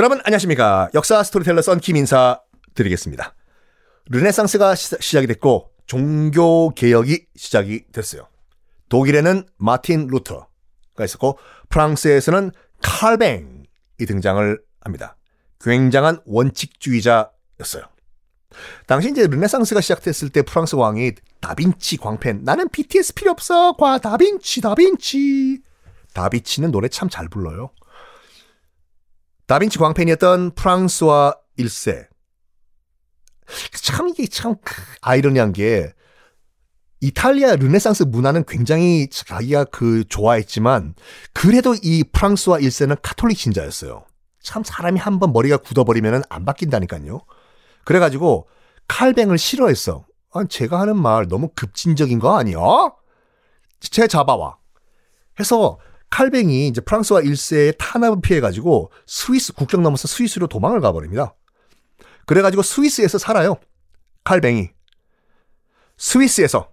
여러분 안녕하십니까. 역사 스토리텔러 썬킴 인사 드리겠습니다. 르네상스가 시, 작이 됐고 종교 개혁이 시작이 됐어요. 독일에는 마틴 루터가 있었고 프랑스에서는 칼뱅이 등장을 합니다. 굉장한 원칙주의자였어요. 당시 이제 르네상스가 시작됐을 때 프랑스 왕이 다빈치 광팬 나는 BTS 필요 없어 과 다빈치 다빈치 다빈치는 노래 참 잘 불러요. 다빈치 광팬이었던 프랑스와 1세 참 이게 참 아이러니한 게 이탈리아 르네상스 문화는 굉장히 자기가 그 좋아했지만 그래도 이 프랑스와 1세는 카톨릭 신자였어요. 참 사람이 한번 머리가 굳어버리면 안 바뀐다니까요. 그래가지고 칼뱅을 싫어했어. 아, 제가 하는 말 너무 급진적인 거 아니야? 제 잡아와. 해서 칼뱅이 이제 프랑스와 1세의 탄압을 피해가지고 스위스 국경 넘어서 스위스로 도망을 가버립니다. 그래가지고 스위스에서 살아요. 칼뱅이. 스위스에서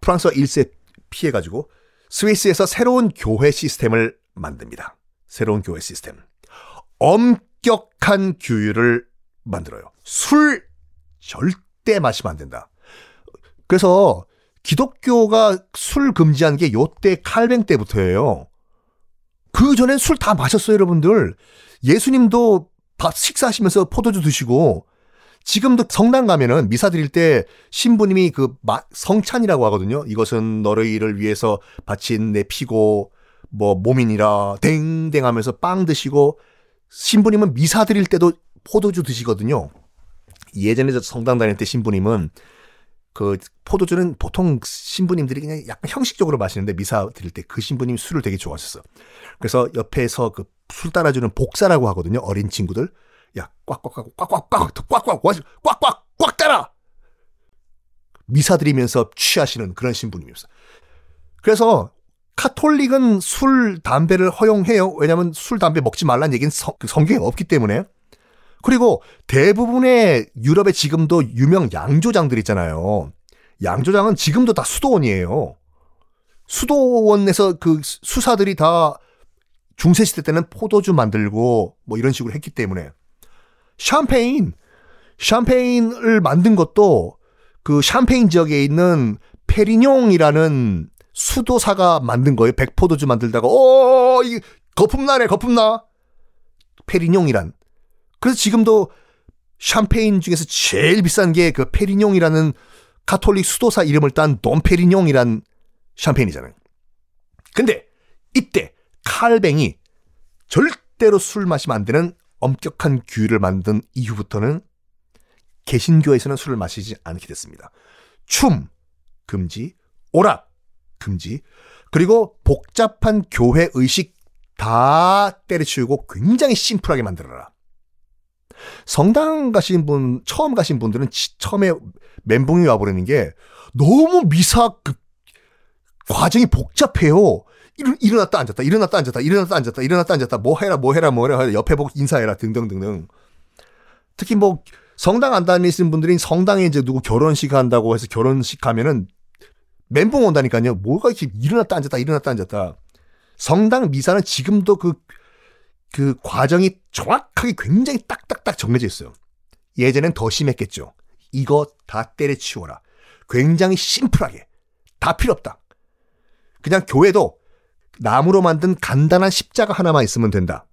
프랑스와 1세 피해가지고 스위스에서 새로운 교회 시스템을 만듭니다. 새로운 교회 시스템. 엄격한 규율을 만들어요. 술 절대 마시면 안 된다. 그래서 기독교가 술 금지한 게 요때 칼뱅 때부터예요. 그 전엔 술 다 마셨어요, 여러분들. 예수님도 밥 식사하시면서 포도주 드시고 지금도 성당 가면은 미사 드릴 때 신부님이 그 성찬이라고 하거든요. 이것은 너희를 위해서 바친 내 피고 뭐 몸이니라 댕댕 하면서 빵 드시고 신부님은 미사 드릴 때도 포도주 드시거든요. 예전에 저 성당 다닐 때 신부님은 그 포도주는 보통 신부님들이 그냥 약간 형식적으로 마시는데 미사 드릴 때 그 신부님이 술을 되게 좋아하셨어. 그래서 옆에서 그 술 따라주는 복사라고 하거든요. 어린 친구들. 야, 꽉꽉꽉 꽉꽉꽉 꽉꽉 꽉꽉 꽉 따라. 미사 드리면서 취하시는 그런 신부님이었어. 그래서 카톨릭은 술, 담배를 허용해요. 왜냐하면 술, 담배 먹지 말라는 얘기는 성, 그 성경에 없기 때문에. 그리고 대부분의 유럽에 지금도 유명 양조장들 있잖아요. 양조장은 지금도 다 수도원이에요. 수도원에서 그 수사들이 다 중세시대 때는 포도주 만들고 뭐 이런 식으로 했기 때문에 샴페인, 샴페인을 만든 것도 그 샴페인 지역에 있는 페리뇽이라는 수도사가 만든 거예요. 백포도주 만들다가 어, 이 거품 나네, 거품 나. 페리뇽이란. 그래서 지금도 샴페인 중에서 제일 비싼 게 그 페리뇽이라는 가톨릭 수도사 이름을 딴 돔페리뇽이란 샴페인이잖아요. 근데 이때 칼뱅이 절대로 술 마시면 안 되는 엄격한 규율을 만든 이후부터는 개신교에서는 술을 마시지 않게 됐습니다. 춤 금지, 오락 금지. 그리고 복잡한 교회 의식 다 때려치우고 굉장히 심플하게 만들어라. 성당 가신 분, 처음 가신 분들은 처음에 멘붕이 와버리는 게 너무 미사 그 과정이 복잡해요. 일, 어났다 앉았다, 일어났다 앉았다, 일어났다 앉았다, 일어났다 앉았다, 뭐 해라, 뭐 해라, 뭐 해라, 옆에 보고 인사해라, 등등등등. 특히 뭐 성당 안 다니시는 분들이 성당에 이제 누구 결혼식 한다고 해서 결혼식 가면은 멘붕 온다니까요. 뭐가 이렇게 일어났다 앉았다 일어났다 앉았다. 성당 미사는 지금도 그, 그 과정이 정확하게 굉장히 딱딱딱 정해져 있어요. 예전엔 더 심했겠죠. 이거 다 때려치워라. 굉장히 심플하게. 다 필요 없다. 그냥 교회도 나무로 만든 간단한 십자가 하나만 있으면 된다.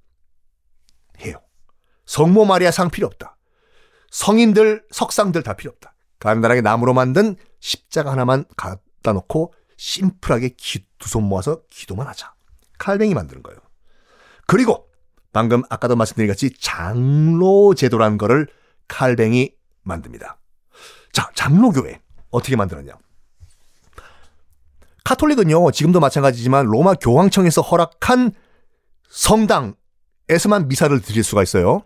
해요. 성모 마리아 상 필요 없다. 성인들, 석상들 다 필요 없다. 간단하게 나무로 만든 십자가 하나만 갖다 놓고 심플하게 두 손 모아서 기도만 하자. 칼뱅이 만드는 거예요. 그리고 방금 아까도 말씀드린 같이 장로 제도라는 거를 칼뱅이 만듭니다. 자, 장로교회 어떻게 만들었냐? 카톨릭은요, 지금도 마찬가지지만 로마 교황청에서 허락한 성당에서만 미사를 드릴 수가 있어요.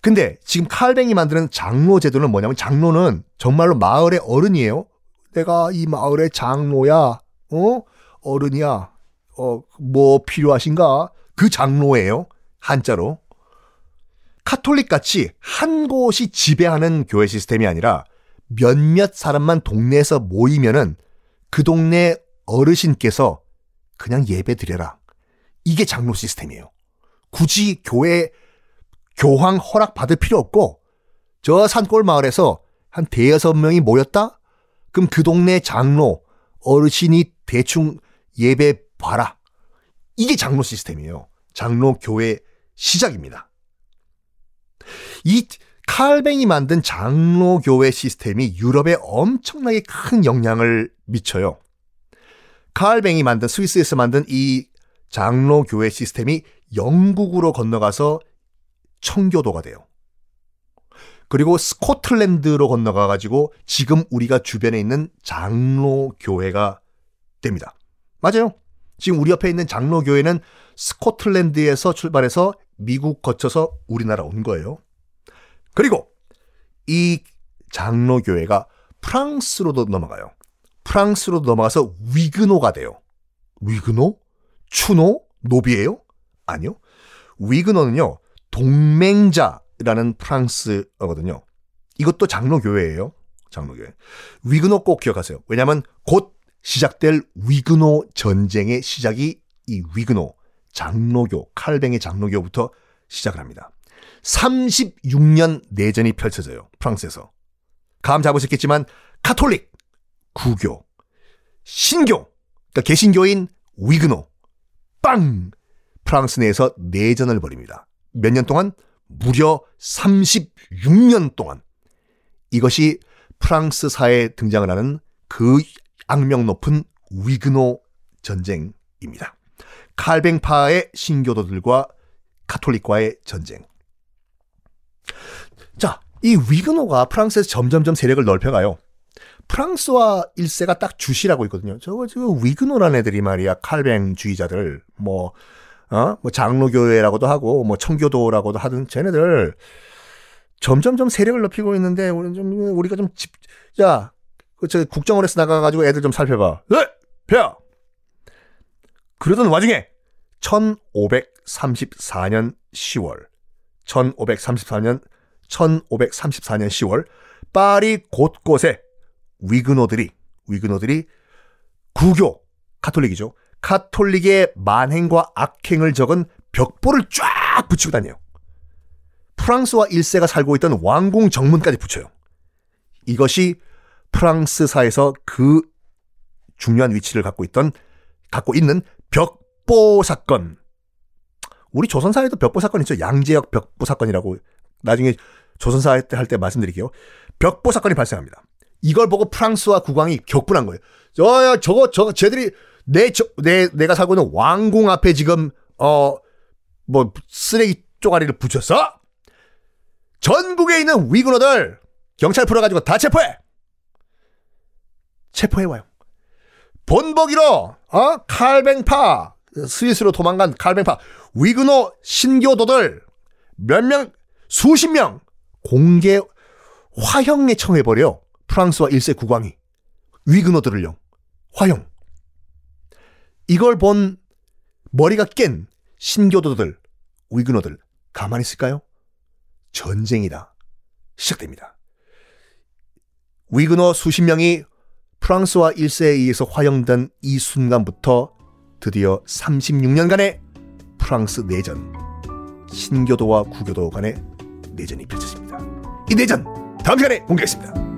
근데 지금 칼뱅이 만드는 장로 제도는 뭐냐면 장로는 정말로 마을의 어른이에요. 내가 이 마을의 장로야, 어? 어른이야. 어, 뭐 필요하신가? 그 장로예요. 한자로. 카톨릭 같이 한 곳이 지배하는 교회 시스템이 아니라 몇몇 사람만 동네에서 모이면은 그 동네 어르신께서 그냥 예배 드려라. 이게 장로 시스템이에요. 굳이 교회 교황 허락 받을 필요 없고 저 산골 마을에서 한 대여섯 명이 모였다? 그럼 그 동네 장로 어르신이 대충 예배 봐라. 이게 장로 시스템이에요. 장로 교회 시작입니다. 이 칼뱅이 만든 장로 교회 시스템이 유럽에 엄청나게 큰 영향을 미쳐요. 칼뱅이 만든 스위스에서 만든 이 장로 교회 시스템이 영국으로 건너가서 청교도가 돼요. 그리고 스코틀랜드로 건너가 가지고 지금 우리가 주변에 있는 장로 교회가 됩니다. 맞아요. 지금 우리 옆에 있는 장로 교회는 스코틀랜드에서 출발해서 미국 거쳐서 우리나라 온 거예요. 그리고 이 장로 교회가 프랑스로도 넘어가요. 프랑스로 넘어가서 위그노가 돼요. 위그노? 추노? 노비예요? 아니요. 위그노는요. 동맹자라는 프랑스어거든요. 이것도 장로교회예요. 장로교회. 위그노 꼭 기억하세요. 왜냐하면 곧 시작될 위그노 전쟁의 시작이 이 위그노 장로교 칼뱅의 장로교부터 시작을 합니다. 36년 내전이 펼쳐져요. 프랑스에서. 감 잡으셨겠지만 카톨릭, 구교, 신교, 그러니까 개신교인 위그노, 빵! 프랑스 내에서 내전을 벌입니다. 몇 년 동안? 무려 36년 동안. 이것이 프랑스사에 등장을 하는 그 악명 높은 위그노 전쟁입니다. 칼뱅파의 신교도들과 카톨릭과의 전쟁. 자, 이 위그노가 프랑스에서 점점점 세력을 넓혀가요. 프랑스와 일세가 딱 주시라고 있거든요. 저거 지금 위그노라는 애들이 말이야 칼뱅주의자들 뭐 어? 뭐 장로교회라고도 하고 뭐 청교도라고도 하든 쟤네들 점점점 세력을 높이고 있는데 우리 좀 우리가 좀 집, 야, 그저 국정원 에서 나가가지고 애들 좀 살펴봐. 네, 펴. 그러던 와중에 1534년 10월, 1534년 1534년 10월 파리 곳곳에 위그노들이 위그노들이 구교 카톨릭이죠. 카톨릭의 만행과 악행을 적은 벽보를 쫙 붙이고 다녀요. 프랑스와 1세가 살고 있던 왕궁 정문까지 붙여요. 이것이 프랑스사에서 그 중요한 위치를 갖고 있던 갖고 있는 벽보 사건. 우리 조선사에도 벽보 사건 있죠. 양재역 벽보 사건이라고 나중에 조선사 할때 말씀드릴게요. 벽보 사건이 발생합니다. 이걸 보고 프랑스와 국왕이 격분한 거예요. 저, 저거, 저거, 쟤들이 내, 저, 내, 내가 살고 있는 왕궁 앞에 지금, 어, 뭐, 쓰레기 쪼가리를 붙였어? 전국에 있는 위그너들 경찰 풀어가지고 다 체포해! 체포해와요. 본보기로, 어? 칼뱅파, 스위스로 도망간 칼뱅파, 위그노 신교도들 몇 명, 수십 명 공개 화형에 청해버려. 프랑스와 1세 국왕이. 위그노들을요. 화형. 이걸 본 머리가 깬 신교도들, 위그노들 가만히 있을까요? 전쟁이다. 시작됩니다. 위그노 수십 명이 프랑스와 1세에 의해서 화형된 이 순간부터 드디어 36년간의 프랑스 내전, 신교도와 구교도 간의 내전이 펼쳐집니다. 이 내전 다음 시간에 공개하겠습니다.